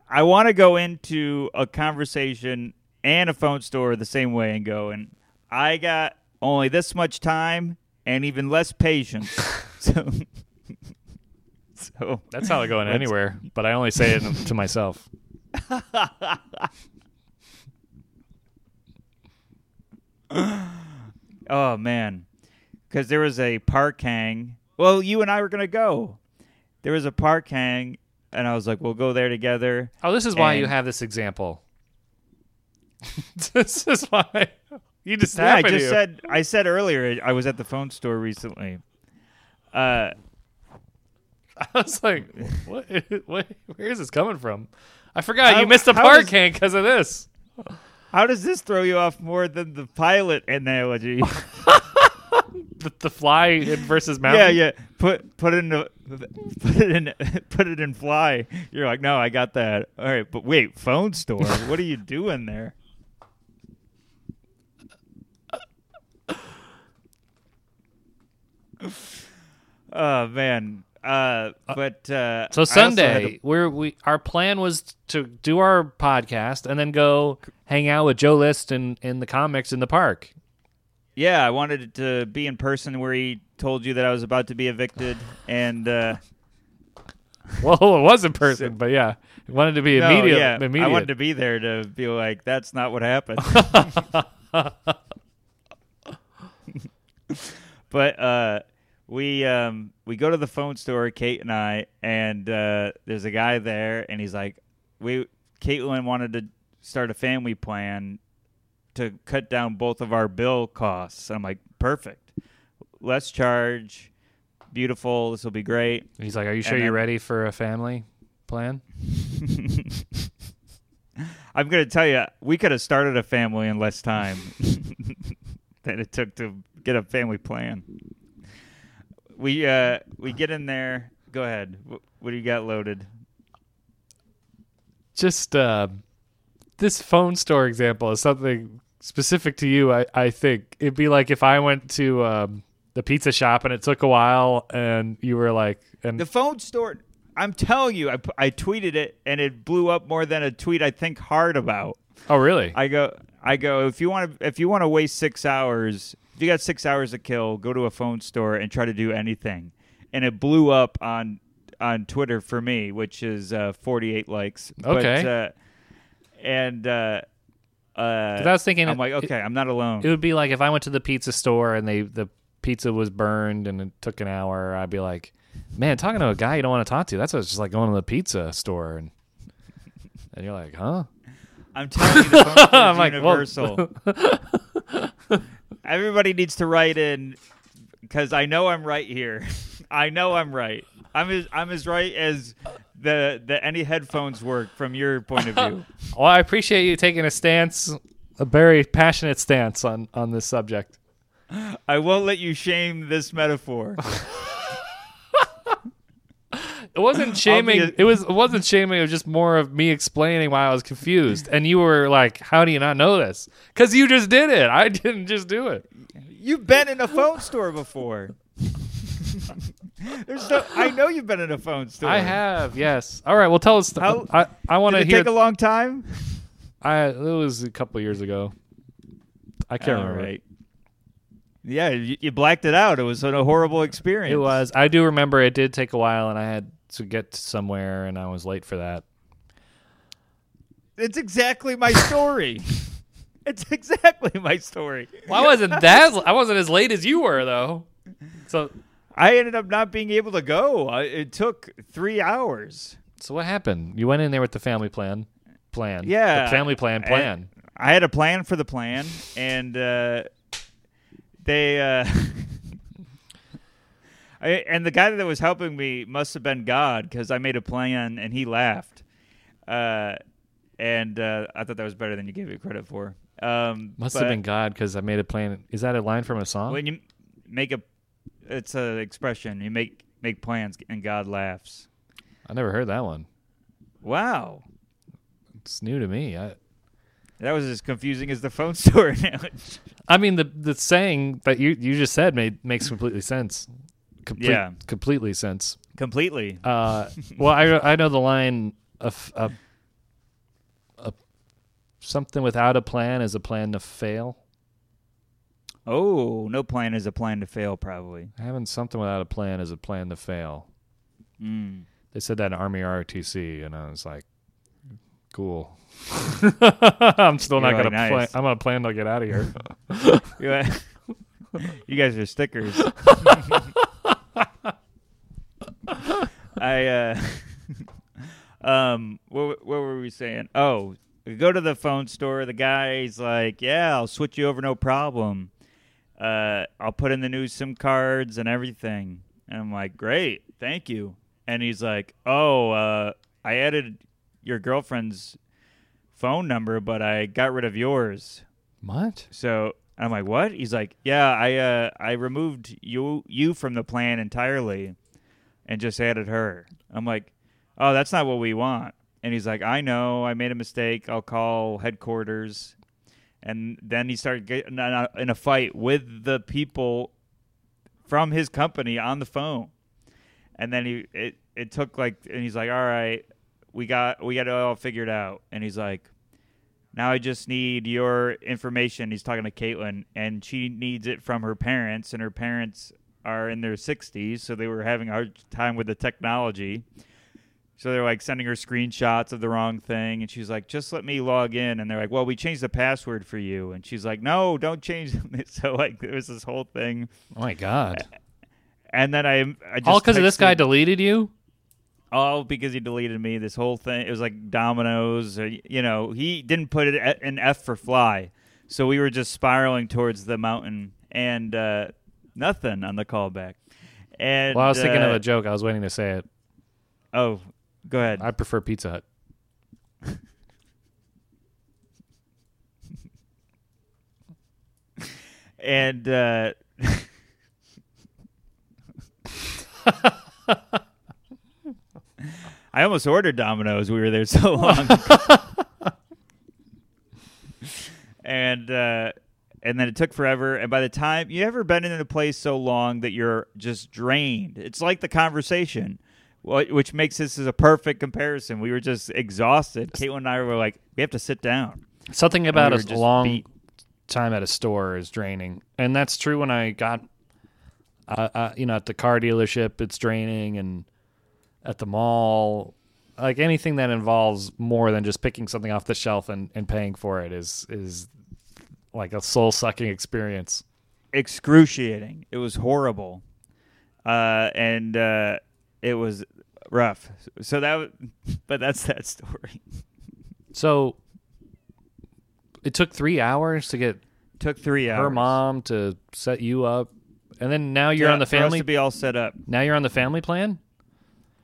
I want to go into a conversation and a phone store the same way and go, and I got only this much time and even less patience. so, so That's how I go in anywhere, but I only say it to myself. Oh man, because there was a park hang. Well, you and I were gonna go. There was a park hang, and I was like, "We'll go there together." Oh, this is why you have this example. this is why you just Yeah, I just to. said. I said earlier. I was at the phone store recently. Uh, I was like, what, what? Where is this coming from? I forgot How- you missed a park does- hang because of this. how does this throw you off more than the pilot analogy? The, the fly versus mountain. yeah. Yeah. Put put it in the, put it in put it in fly. You're like, no, I got that. All right, but wait, phone store. what are you doing there? Oh man. Uh, but uh, So I also had Sunday, to- we're we our plan was to do our podcast and then go hang out with Joe List in in the comics in the park. Yeah, I wanted it to be in person where he told you that I was about to be evicted, and uh, Well, it was in person, but yeah, it wanted to be no, immediate. yeah, immediate. I wanted to be there to be like, that's not what happened. but uh, we um, we go to the phone store, Kate and I, and uh, there's a guy there, and he's like, we Caitlin wanted to start a family plan to cut down both of our bill costs. I'm like, perfect, less charge, beautiful. This will be great. He's like, "Are you sure you're ready for a family plan?" I'm gonna tell you, we could have started a family in less time than it took to get a family plan. We uh, we get in there. Go ahead. What do you got loaded? Just uh, this phone store example is something specific to you. I I think it'd be like if I went to um, the pizza shop and it took a while, and you were like, and The phone store. I'm telling you, I, I tweeted it and it blew up more than a tweet I think hard about. oh really? I go, I go. If you want to, if you want to waste six hours, if you got six hours to kill, go to a phone store and try to do anything. And it blew up on on Twitter for me, which is uh, 48 likes. Okay. But, uh, and uh, uh, I was thinking I'm like, it- okay, I'm not alone. It would be like if I went to the pizza store and they the pizza was burned and it took an hour. I'd be like, man, talking to a guy you don't want to talk to. That's just like going to the pizza store and and you're like, huh? I'm telling you, the I'm like, universal. Everybody needs to write in because I know I'm right here. I know I'm right. I'm as I'm as right as the the any headphones work from your point of view. Well, I appreciate you taking a stance, a very passionate stance on on this subject. I won't let you shame this metaphor. It wasn't shaming. a- it was it wasn't shaming. It was just more of me explaining why I was confused, and you were like, "How do you not know this?" Because you just did it. I didn't just do it. You've been in a phone store before. There's no. I know you've been in a phone store. I have. Yes. All right. Well, tell us. How- I I want to hear. take a long time? I it was a couple years ago. I can't All remember. right. Yeah, you, you blacked it out. It was a horrible experience. It was. I do remember it did take a while, and I had to get somewhere, and I was late for that. it's exactly my story. it's exactly my story. Well, I wasn't that. I wasn't as late as you were though. So, I ended up not being able to go. I, it took three hours. so what happened? You went in there with the family plan. Plan. Yeah, The family plan. I- Plan. I had a plan for the plan, and uh, they uh, I, and the guy that was helping me must have been God because I made a plan and he laughed, uh, and uh, I thought that was better than you gave it credit for. Um, Must have been God because I made a plan. Is that a line from a song? when you make a, it's an expression. You make make plans and God laughs. I never heard that one. Wow, It's new to me. I, that was as confusing as the phone store analogy. I mean, the the saying that you you just said made makes completely sense. Complete, Yeah. completely sense. Completely. Uh, well, I I know the line of a, a something without a plan is a plan to fail. Oh, no plan is a plan to fail, probably. Having something without a plan is a plan to fail. Mm. They said that in Army ROTC, and I was like, cool. I'm still not You're gonna like, plan. I'm gonna plan to get out of here. You guys are stickers. I uh um what what were we saying? Oh, we go to the phone store, the guy's like, "Yeah, I'll switch you over no problem. Uh I'll put in the new SIM cards and everything." And I'm like, "Great. Thank you." And he's like, "Oh, uh I added your girlfriend's phone number, but I got rid of yours." what? So I'm like, what? He's like, yeah, I uh, I removed you you from the plan entirely, and just added her. I'm like, oh, that's not what we want. And he's like, I know, I made a mistake. I'll call headquarters. And then he started getting in a, fight with the people from his company on the phone. And then he it it took like, and he's like, all right, we got we got it all figured out. And he's like, now I just need your information. He's talking to Caitlin, and she needs it from her parents, and her parents are in their 60s, so they were having a hard time with the technology. So they're like sending her screenshots of the wrong thing, and she's like, "Just let me log in." And they're like, "Well, we changed the password for you," and she's like, "No, don't change." it." So like, there was this whole thing, Oh my god! and then I, I just All because of this guy deleted you. all because he deleted me. This whole thing, it was like dominoes. Uh, you know, he didn't put it an F for fly, so we were just spiraling towards the mountain, and uh, nothing on the callback. And Well, I was thinking of uh, a joke. I was waiting to say it. Oh, go ahead. I prefer Pizza Hut. and uh, I almost ordered Domino's. We were there so long, and uh, and then it took forever. And by the time you ever been in a place so long that you're just drained, it's like the conversation. Wh- Which makes this as a perfect comparison. We were just exhausted. Caitlin and I were like, we have to sit down. Something about we a long beat. time at a store is draining, and that's true when I got, uh, uh, you know, at the car dealership, it's draining, and at the mall, like anything that involves more than just picking something off the shelf and, and paying for it is is like a soul sucking experience. excruciating. It was horrible, uh, and uh, it was rough. So that, was, but that's that story. So it took three hours to get Took three hours. her mom to set you up, and then now you're Yeah, on the family. to be all set up. now you're on the family plan.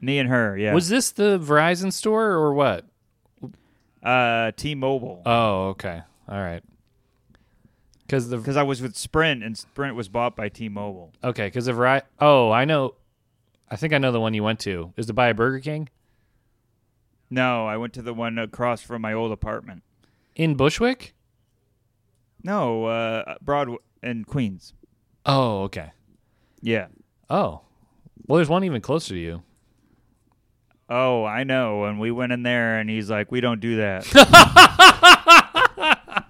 Me and her, yeah. Was this the Verizon store or what? uh, T-Mobile Oh, okay. All right. Because the because I was with Sprint, and Sprint was bought by T-Mobile. okay, because the Verizon. Oh, I know. I think I know the one you went to. Is it by a Burger King No, I went to the one across from my old apartment. in Bushwick? No, uh, Broadway in Queens. Oh, okay. Yeah. Oh, well, there's one even closer to you. Oh, I know. And we went in there, and he's like, "We don't do that."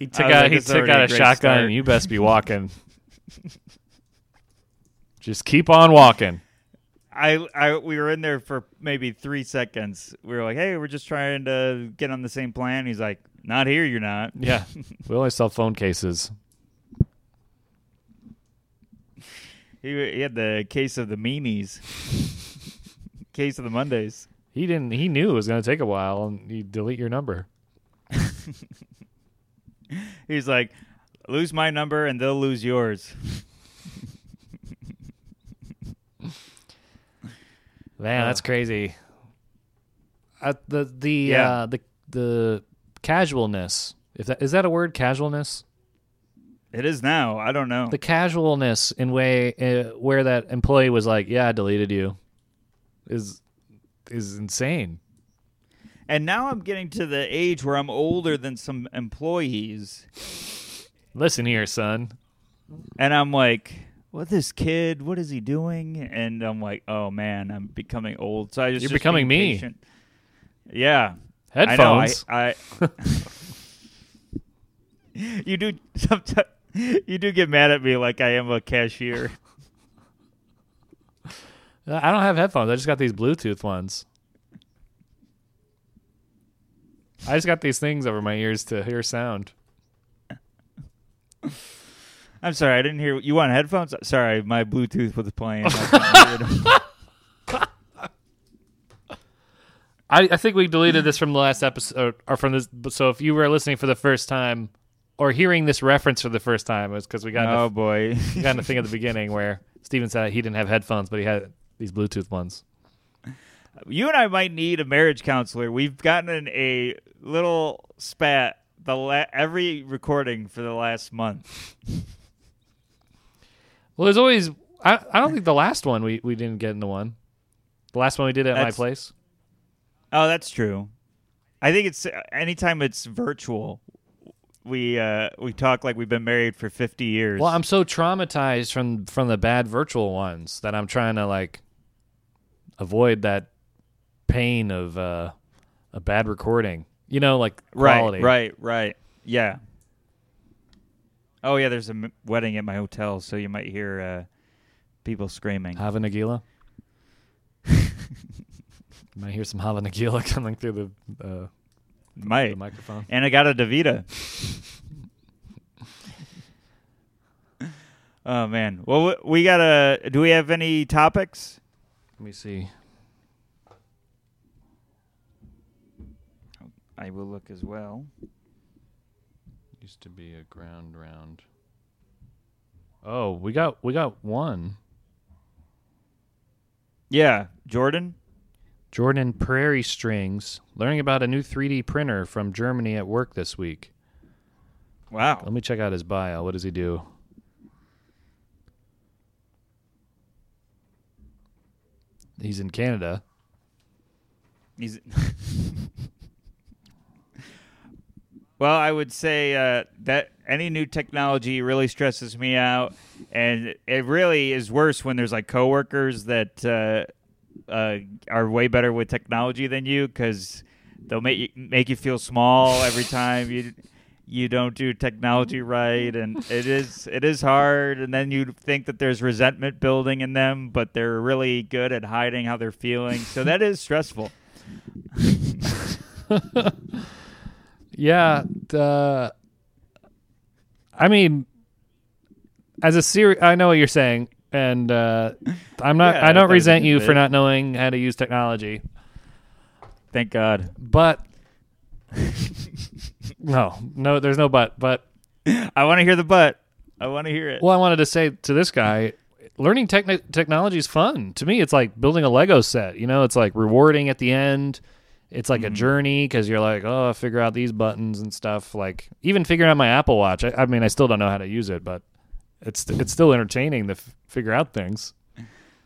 He took out. like, he took out a shotgun. start." You best be walking. Just keep on walking. I, I, we were in there for maybe three seconds. We were like, "Hey, we're just trying to get on the same plan." He's like, "Not here, you're not." Yeah, we only sell phone cases. He, he had the case of the meanies, case of the Mondays. He didn't. He knew it was going to take a while, and you delete your number. He's like, "Lose my number, and they'll lose yours." Man, that's crazy. Uh, the the Yeah. uh, the the casualness. If that is that a word, casualness. It is now. I don't know. The casualness in way uh, where that employee was like, "Yeah, I deleted you," is is insane. And now I'm getting to the age where I'm older than some employees, Listen here, son. and I'm like, "What this kid? What is he doing?" And I'm like, "Oh man, I'm becoming old." So I just You're just becoming me. patient. Yeah, Headphones. I know. I, I you do sometimes. You do get mad at me like I am a cashier. I don't have headphones. I just got these Bluetooth ones. I just got these things over my ears to hear sound. I'm sorry, I didn't hear. You want headphones? Sorry, my Bluetooth was playing. I couldn't hear it. I, think we deleted this from the last episode, or from this. So if you were listening for the first time, or hearing this reference for the first time, it was because we got oh into, boy, got into thing at the beginning where Steven said he didn't have headphones, but he had these Bluetooth ones. you and I might need a marriage counselor. We've gotten in a little spat the la- every recording for the last month. Well, there's always. I, I don't think the last one we, we didn't get into one. The last one we did at my place. Oh, that's true. I think it's anytime it's virtual, we uh, we talk like we've been married for fifty years. Well, I'm so traumatized from from the bad virtual ones that I'm trying to like avoid that pain of uh, a bad recording. You know, like quality. Right, right, right. Yeah. Oh yeah, there's a m- wedding at my hotel, so you might hear uh, people screaming. Hava Nagila. you might hear some Hava Nagila coming through the, uh, might. the microphone. And I got a Davita. oh man. Well, we- we got a. Do we have any topics? Let me see. I will look as well. Used to be a ground round. Oh, we got we got one. Yeah, Jordan. Jordan Prairie Strings learning about a new 3D printer from Germany at work this week. Wow. Let me check out his bio. What does he do? He's in Canada. He's. well, I would say uh, that any new technology really stresses me out, and it really is worse when there's like coworkers that uh, uh, are way better with technology than you because they'll make you, make you feel small every time you you don't do technology right and it is it is hard and then you think that there's resentment building in them but they're really good at hiding how they're feeling so that is stressful Yeah, the I mean as a series, I know what you're saying and uh, I'm not Yeah, I don't that was a resent you for not knowing how to use technology, thank god but no, no there's no but but i want to hear the butt i want to hear it Well, I wanted to say to this guy, learning techni- technology is fun. To me, it's like building a Lego set. You know, it's like rewarding at the end. It's like a journey because you're like, oh, figure out these buttons and stuff. Like even figuring out my Apple Watch. I, I mean, I still don't know how to use it, but it's it's still entertaining to f- figure out things.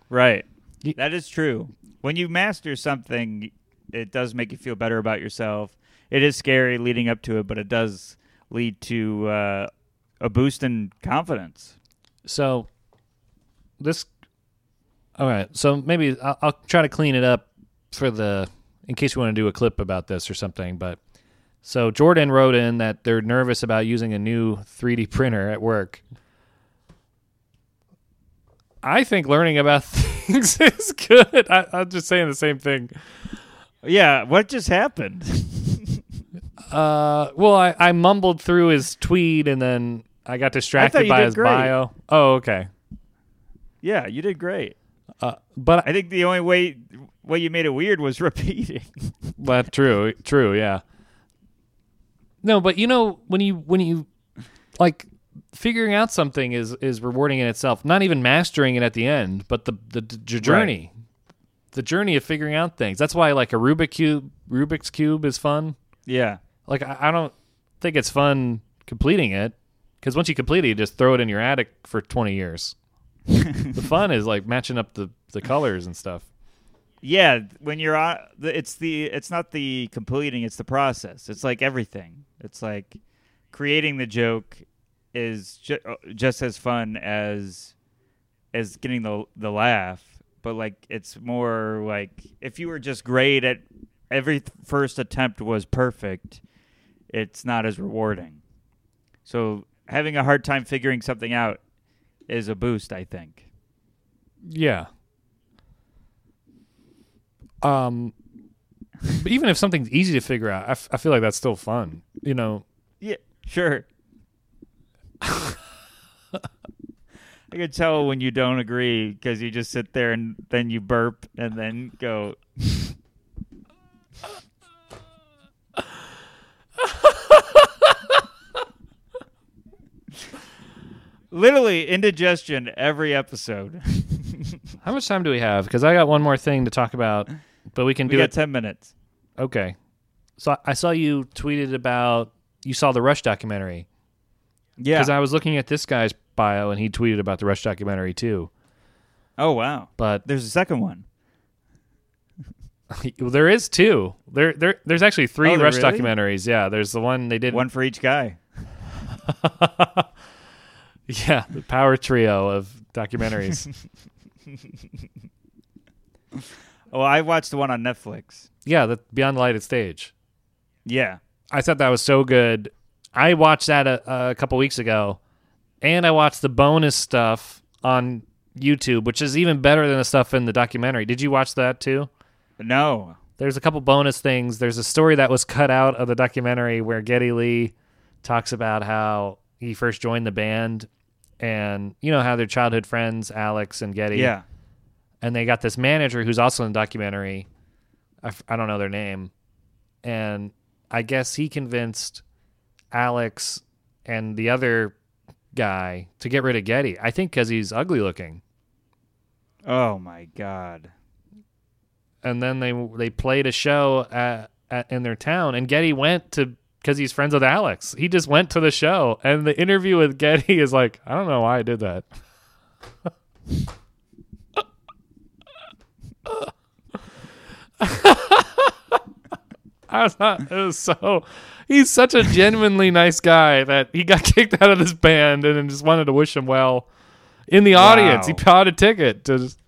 right Ye- that is true when you master something it does make you feel better about yourself it is scary leading up to it but it does lead to uh, a boost in confidence So this, all right. So maybe I'll, I'll try to clean it up for the in case you want to do a clip about this or something. But so Jordan wrote in that they're nervous about using a new 3D printer at work. I think learning about things is good. I, I'm just saying the same thing. Yeah, what just happened? Uh, well, I, I mumbled through his tweet and then I got distracted you by his great. bio. Oh, okay. yeah, you did great. Uh, but I think the only way way you made it weird was repeating. But true, true, yeah. No, but you know when you when you like figuring out something is is rewarding in itself. Not even mastering it at the end, but the the, the journey, the journey of figuring out things. That's why like a Rubik cube, Rubik's cube is fun. yeah. Like I, I don't think it's fun completing it because once you complete it, you just throw it in your attic for twenty years. the fun is like matching up the the colors and stuff. Yeah, when you're on, it's the it's not the completing, it's the process. It's like everything. It's like creating the joke is ju- uh, just as fun as as getting the the laugh, but like it's more like if you were just great at every th- first attempt was perfect, it's not as rewarding. So having a hard time figuring something out is a boost, I think. Yeah. Um, but even if something's easy to figure out, I, f- I feel like that's still fun. You know, Yeah, sure. I can tell when you don't agree because you just sit there and then you burp and then go. Literally indigestion every episode. how much time do we have? Because I got one more thing to talk about, but we can we do got it. ten minutes. okay. So I- saw you tweeted about you saw the Rush documentary Yeah. because I was looking at this guy's bio and he tweeted about the Rush documentary too. oh wow. But There's a second one. there is two. There, there, there's actually three Oh, Rush really? documentaries. Yeah, there's the one they did. One for each guy. yeah, the power trio of documentaries. Oh, I watched the one on Netflix. yeah, the Beyond the Lighted Stage. Yeah. I thought that was so good. I watched that a, a couple weeks ago, and I watched the bonus stuff on YouTube, which is even better than the stuff in the documentary. Did you watch that too? No. There's a couple bonus things. There's a story that was cut out of the documentary where Geddy Lee talks about how he first joined the band, and you know how they're childhood friends, Alex and Geddy. Yeah. And they got this manager who's also in the documentary. I, f- I don't know their name, and I guess he convinced Alex and the other guy to get rid of Geddy. I think because he's ugly looking. Oh my god. And then they they played a show at, at in their town, and Geddy went to because he's friends with Alex. He just went to the show, and the interview with Geddy is like, I don't know why I did that. I was not. It was so. He's such a genuinely nice guy that he got kicked out of this band and then just wanted to wish him well in the audience. He bought a ticket to. Just,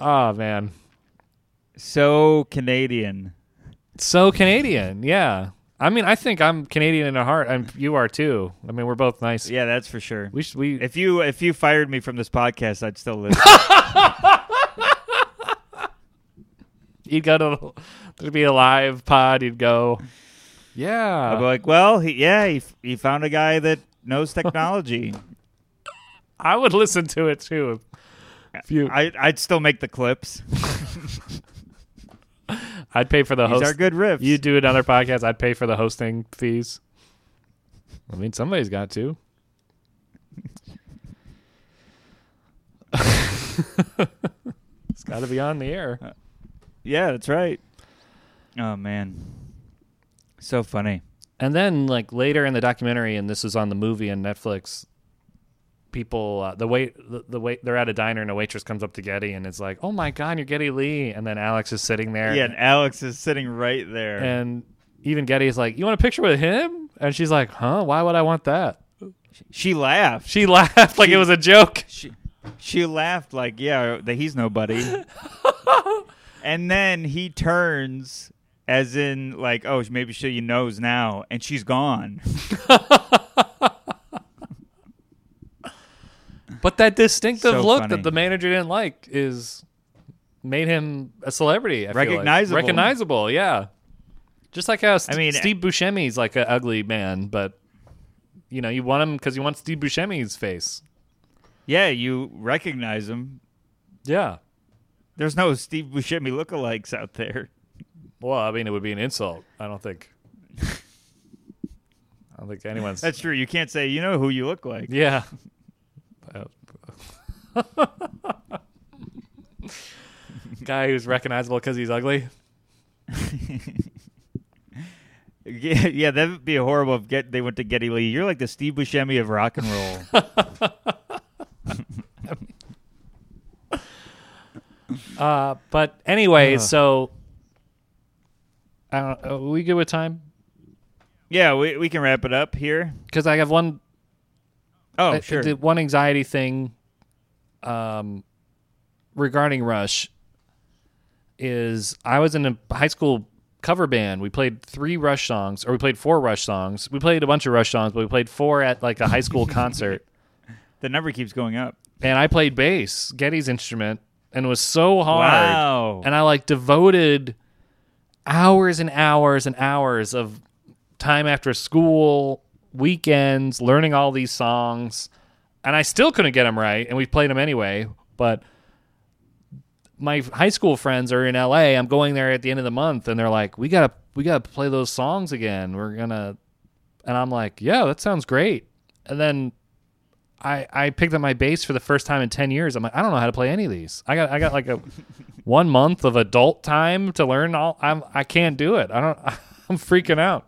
oh man, So Canadian. so Canadian. Yeah, I mean, I think I'm Canadian in at heart, and you are too. I mean, we're both nice. Yeah, that's for sure. We should, we If you if you fired me from this podcast, I'd still listen. you'd go to there'd be a live pod. You'd go. Yeah. I'd be like, well, he, yeah, he, he found a guy that knows technology. I would listen to it too. If you, I I'd still make the clips. I'd pay for the These host. are good riffs. You do another podcast, I'd pay for the hosting fees. I mean, somebody's got to. it's got to be on the air. Uh, yeah, that's right. Oh man, so funny. And then, like later in the documentary, and this is on the movie and Netflix. People, uh, the wait, the, the wait, they're at a diner, and a waitress comes up to Geddy, and it's like, "Oh my god, you're Geddy Lee!" And then Alex is sitting there, Yeah, and Alex is sitting right there. and even Geddy is like, "You want a picture with him?" And she's like, "Huh? Why would I want that?" she laughed. She laughed like She- it was a joke. She she laughed like, yeah, that he's nobody. and then he turns, as in like, oh, maybe she knows now, and she's gone. But that distinctive So look funny. that the manager didn't like is made him a celebrity. I feel like. Recognizable. recognizable, yeah. Just like how St- I mean- eh Steve Buscemi's like an ugly man, but you know you want him because you want Steve Buscemi's face. Yeah, you recognize him. Yeah. There's no Steve Buscemi lookalikes out there. Well, I mean, it would be an insult. I don't think. I don't think anyone's. That's true. You can't say you know who you look like. yeah. Guy who's recognizable because he's ugly. Yeah, yeah, that would be horrible if get they went to Geddy Lee. You're like the Steve Buscemi of rock and roll. Uh, but anyway, so I don't. Are we good with time? yeah, we we can wrap it up here. Because I have one. Oh, uh, sure. The one anxiety thing, um, regarding Rush, is I was in a high school cover band. We played three Rush songs, or we played four Rush songs. We played a bunch of Rush songs, but we played four at like a high school concert. the number keeps going up. And I played bass, Geddy's instrument, and it was so hard. Wow. And I like devoted hours and hours and hours of time after school, weekends, learning all these songs. And I still couldn't get them right, and we played them anyway. But my high school friends are in LA. I'm going there at the end of the month, and they're like, "We gotta, we gotta play those songs again. We're gonna," and I'm like, "Yeah, that sounds great." And then I I picked up my bass for the first time in ten years. I'm like, I don't know how to play any of these. I got I got like a one month of adult time to learn all. I'm I can't do it. I don't. I'm freaking out.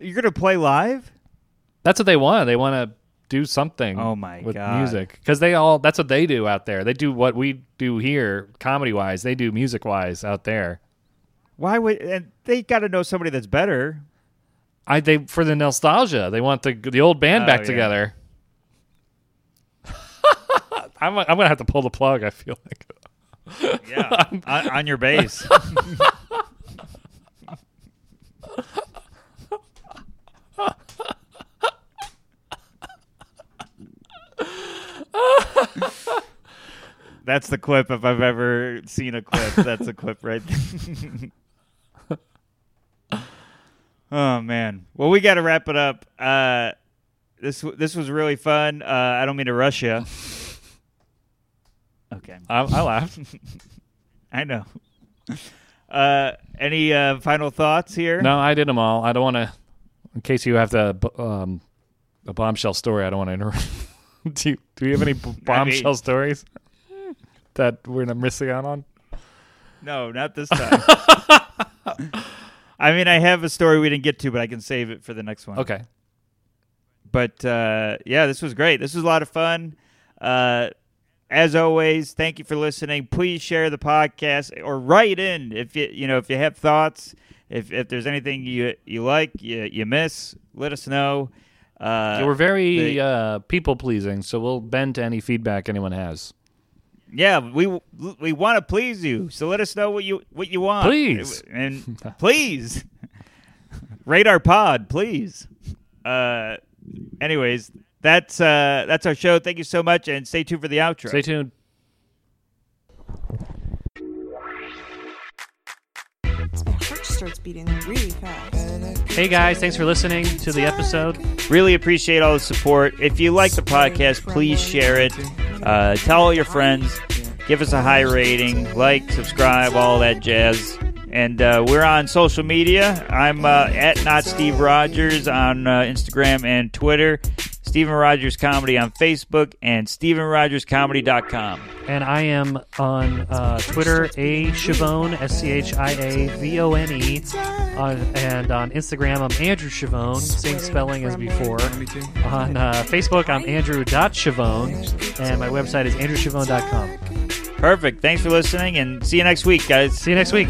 You're gonna play live? That's what they want. They want to do something. Oh my with God. music because they all. That's what they do out there. They do what we do here, comedy wise. They do music wise out there. Why would and they got to know somebody that's better? I they for the nostalgia. They want the the old band Oh, back yeah. together. I'm I'm gonna have to pull the plug. I feel like. Yeah, on, on your base. That's the clip if I've ever seen a clip. That's a clip right there. Oh man. Well, we got to wrap it up. Uh, this this was really fun. Uh, I don't mean to rush you. Okay. I, I laughed. I know. Uh, any uh, final thoughts here? No, I did them all. I don't want to. In case you have to, um, a bombshell story, I don't want to interrupt. do you Do you have any b- bombshell stories that we're missing out on? No, not this time. I mean, I have a story we didn't get to, but I can save it for the next one. Okay. But uh, yeah, this was great. This was a lot of fun. Uh, as always, thank you for listening. Please share the podcast or write in if you you know if you have thoughts. If if there's anything you you like you you miss, let us know. Uh, Yeah, we're very the- uh, people pleasing, so we'll bend to any feedback anyone has. Yeah, we we want to please you, so let us know what you what you want, Please. and please rate our pod, please. Uh, anyways, that's uh that's our show. Thank you so much, and stay tuned for the outro. Stay tuned. Starts beating really fast. Hey guys, thanks for listening to the episode. Really appreciate all the support. If you like the podcast, please share it. Uh, tell all your friends. Give us a high rating. Like, subscribe, all that jazz. And uh, we're on social media. I'm uh, at not Steve Rogers on uh, Instagram and Twitter. Steven Rogers Comedy on Facebook and StevenRogersComedy.com. And I am on uh, Twitter, A Schiavone, S C H I A V O N E. And on Instagram, I'm Andrew Schiavone, same spelling as before. On uh, Facebook, I'm Andrew.Schiavone. And my website is andrewschiavone.com. Perfect. Thanks for listening and see you next week, guys. See you next week.